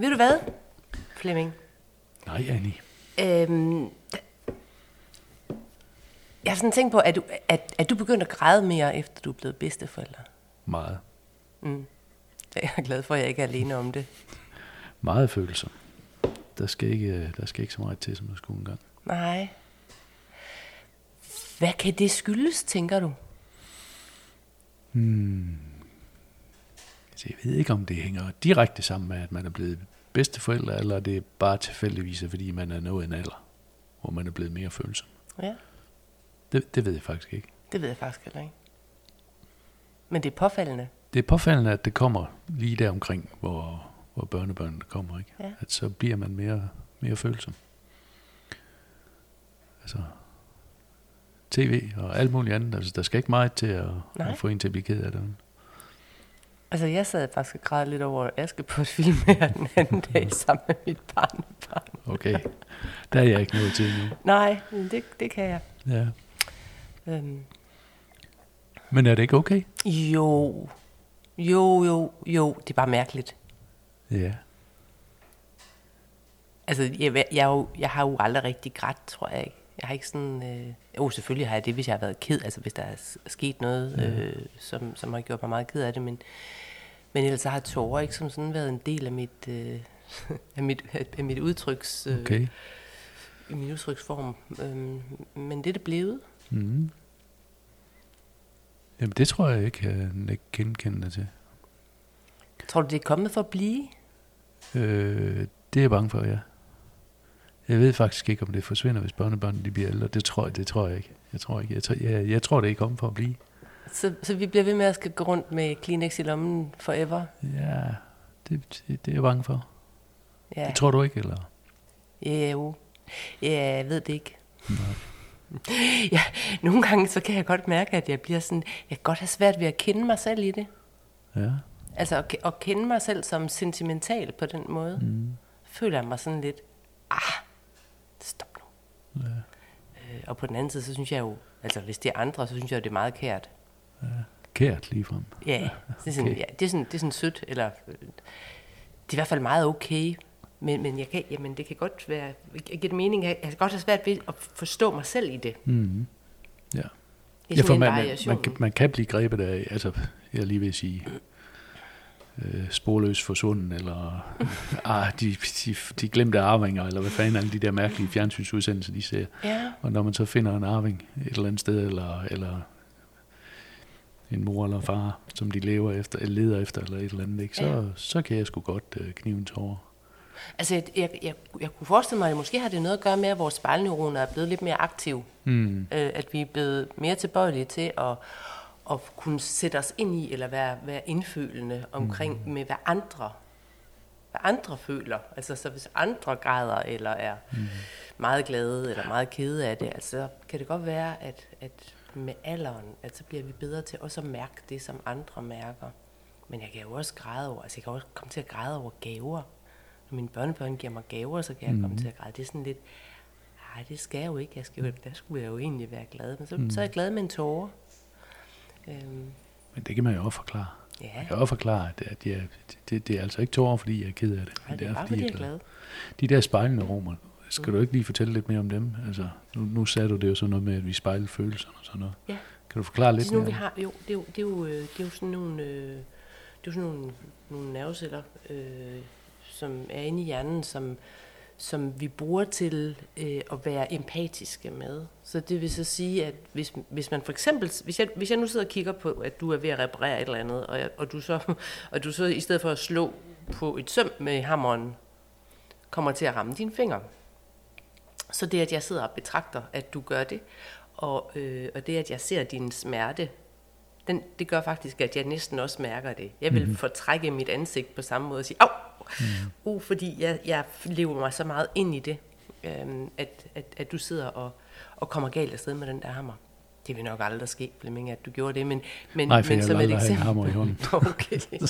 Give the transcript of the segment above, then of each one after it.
Ved du hvad, Flemming? Nej, Annie. Øhm, jeg har sådan tænkt på, at du, at, at du begynder at græde mere, efter du er blevet bedsteforælder. Meget. Jeg er glad for, at jeg ikke er alene om det. Meget følelser. Der skal ikke, der skal ikke så meget til, som der skulle engang. Nej. Hvad kan det skyldes, tænker du? Altså, jeg ved ikke, om det hænger direkte sammen med, at man er blevet bedsteforældre, eller det er bare tilfældigvis, fordi man er nået en alder, hvor man er blevet mere følsom. Ja, Det, det ved jeg faktisk ikke. det ved jeg faktisk heller ikke. Men det er påfaldende. Det er påfaldende, at det kommer lige der omkring, hvor, hvor børnebørnene kommer. Ikke? Ja. At så bliver man mere, mere følsom. Altså, tv og alt muligt andet. Altså, der skal ikke meget til at, Nej. at få en til at blive ked af det. Altså, jeg sad faktisk og græd lidt over Aske på et film her den anden dag sammen med mit barnebarn. Okay, der er jeg ikke nået til nu. Nej, det, det kan jeg. Ja. Øhm, Men er det ikke okay? jo, jo, jo, jo, det er bare mærkeligt. Ja. Altså, jeg, jeg, jeg, jeg har jo aldrig rigtig grædt, tror jeg ikke. Jeg har ikke sådan... Øh, jo, selvfølgelig har jeg det, hvis jeg har været ked, altså hvis der er sket noget, øh, som, som har gjort mig meget ked af det, men, men ellers så har tårer ikke som sådan været en del af mit, øh, af mit, af mit udtryks, øh, Okay. i min udtryksform. Øh, men det er det blevet. Mm. Jamen, det tror jeg ikke, jeg ikke genkender til. Tror du, det er kommet for at blive? Øh, det er jeg bange for, ja. Jeg ved faktisk ikke, om det forsvinder, hvis børnebørnene de bliver ældre. Det tror jeg, det tror jeg ikke. Jeg tror ikke. Jeg tror, jeg, jeg tror det er kommet for at blive. Så, så vi bliver ved med at skal gå rundt med Kleenex i lommen forever? Ja, det, det, det er jeg bange for. Ja, Det tror du ikke, eller? Ja, jo. Ja, jeg ved det ikke. ja, nogle gange så kan jeg godt mærke, at jeg bliver sådan, jeg kan godt have svært ved at kende mig selv i det. Ja. Altså at, at kende mig selv som sentimental på den måde. Mm. Føler jeg mig sådan lidt, ah. Ja. Øh, og på den anden side, så synes jeg jo, altså hvis det er andre, så synes jeg jo, det er meget kært. Kært lige frem. Ja, det er sådan, ja, det er sådan, det er sådan sødt, eller øh, det er i hvert fald meget okay. Men, men, jeg kan, jamen, det kan godt være, jeg giver det mening, jeg jeg kan godt have svært ved at forstå mig selv i det. Mm. Ja. Det er Ja, for man, variation. man, kan, man kan blive grebet af, altså, jeg lige at sige, øh, sporløs forsvunden, eller ah, de, de, de glemte arvinger, eller hvad fanden alle de der mærkelige fjernsynsudsendelser, de ser. Ja, Og når man så finder en arving et eller andet sted, eller, eller en mor eller far, som de lever efter, eller leder efter, eller et eller andet, ikke? Så, Ja. så kan jeg sgu godt øh, knive en tårer. altså jeg, jeg, jeg, jeg kunne forestille mig, at måske har det noget at gøre med, at vores spejlneuroner er blevet lidt mere aktive. Mm. Øh, at vi er blevet mere tilbøjelige til at, at kunne sætte os ind i, eller være, være indfølende omkring mm. med, hvad andre, hvad andre føler. Altså så hvis andre græder, eller er mm. meget glade, eller meget kede af det, altså så kan det godt være, at, at med alderen, at så bliver vi bedre til også at mærke det, som andre mærker. Men jeg kan jo også græde over, altså jeg kan også komme til at græde over gaver. Når mine børnebørn giver mig gaver, så kan jeg mm. komme til at græde. Det er sådan lidt, nej, det skal jeg jo ikke. Jeg skal jo, der skulle jeg jo egentlig være glad. Men så, mm. så er jeg glad med en tårer. Øhm, Men det kan man jo også forklare. ja, Jeg kan også forklare, at, at jeg, det, det er altså ikke tårer, fordi jeg er ked af det. Nej, det er bare fordi jeg er glad. De der spejlneuroner, skal du ikke lige fortælle lidt mere om dem? Altså, nu, nu sagde du det jo sådan noget med, at vi spejler følelserne og sådan noget. Ja. Kan du forklare Det er lidt sådan nogle, mere? vi har, jo, det er jo, det er jo, øh, det er jo sådan nogle, øh, det er jo sådan nogle, nogle nerveceller, øh, som er inde i hjernen, som, som vi bruger til øh, at være empatiske med. Så det vil så sige, at hvis, hvis man for eksempel, hvis jeg, hvis jeg nu sidder og kigger på, at du er ved at reparere et eller andet, og, jeg, og, du, så, og du så i stedet for at slå på et søm med hammeren, kommer til at ramme dine fingre. Så det, at jeg sidder og betragter, at du gør det, og, øh, og det, at jeg ser din smerte, den, det gør faktisk, at jeg næsten også mærker det. Jeg vil mm-hmm. fortrække mit ansigt på samme måde og sige, au, mm. uh, fordi jeg, jeg lever mig så meget ind i det, øhm, at, at, at du sidder og, og kommer galt afsted med den der hammer. Det vil nok aldrig ske, Flemming, at du gjorde det, men, men, Nej, men som et eksempel. hammer i hånden. Okay.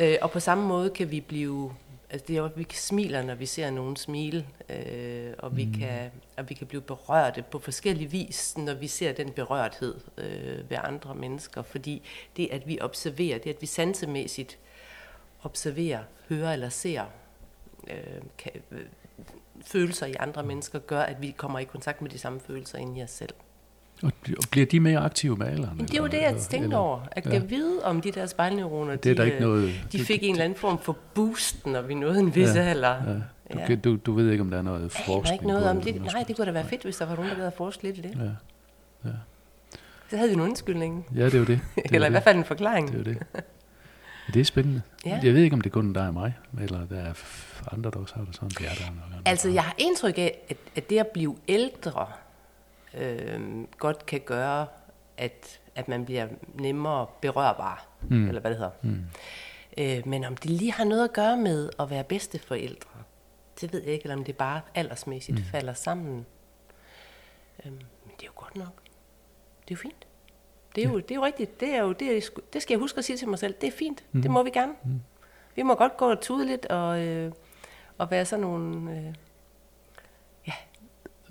øh, og på samme måde kan vi blive, altså det er jo, at vi smiler, når vi ser nogen smile, øh, og, vi kan, og vi kan blive berørte på forskellige vis, når vi ser den berørthed øh, ved andre mennesker, fordi det, at vi observerer, det at vi sansemæssigt observerer, hører eller ser øh, kan, øh, følelser i andre mennesker, gør, at vi kommer i kontakt med de samme følelser inde i os selv. Og, bliver de mere aktive med alderen? Det er jo det, jeg tænkte over. At ja. jeg vide, om de der spejlneuroner, det er de, der ikke noget, de fik en eller anden form for boost, når vi nåede en vis Ja, alder. Ja. Du, Ja. ja. du, du ved ikke, om der er noget Jeg forskning aner ikke noget om eller det. Nej, det kunne da være fedt, hvis der var nogen, der havde forsket lidt i det. Ja. Så havde vi en undskyldning. Ja, det er jo det. det er Eller i hvert fald en forklaring. det. det, er jo det. Det er spændende. Ja. Jeg ved ikke, om det kun er dig og mig, eller der er andre, der også har det sådan. Det er der nok andre, Altså, jeg har indtryk af, at, at det at blive ældre øh, godt kan gøre, at, at man bliver nemmere berørbar, mm. eller hvad det hedder. Mm. Øh, men om det lige har noget at gøre med at være bedsteforældre, det ved jeg ikke, eller om det bare aldersmæssigt mm. falder sammen. Øhm, men det er jo godt nok. Det er jo fint. Det er jo, det er jo rigtigt. Det, er jo, det, er, det skal jeg huske at sige til mig selv. Det er fint. Mm. Det må vi gerne. Mm. Vi må godt gå og tude lidt og, øh, og være sådan nogle øh, ja,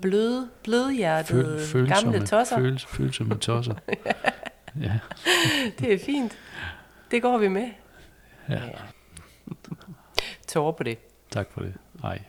bløde, blødhjertede, Føl, gamle tosser. Føl, følsomme tosser. ja. Det er fint. Det går vi med. ja, Tårer på det. tak for det. Ej.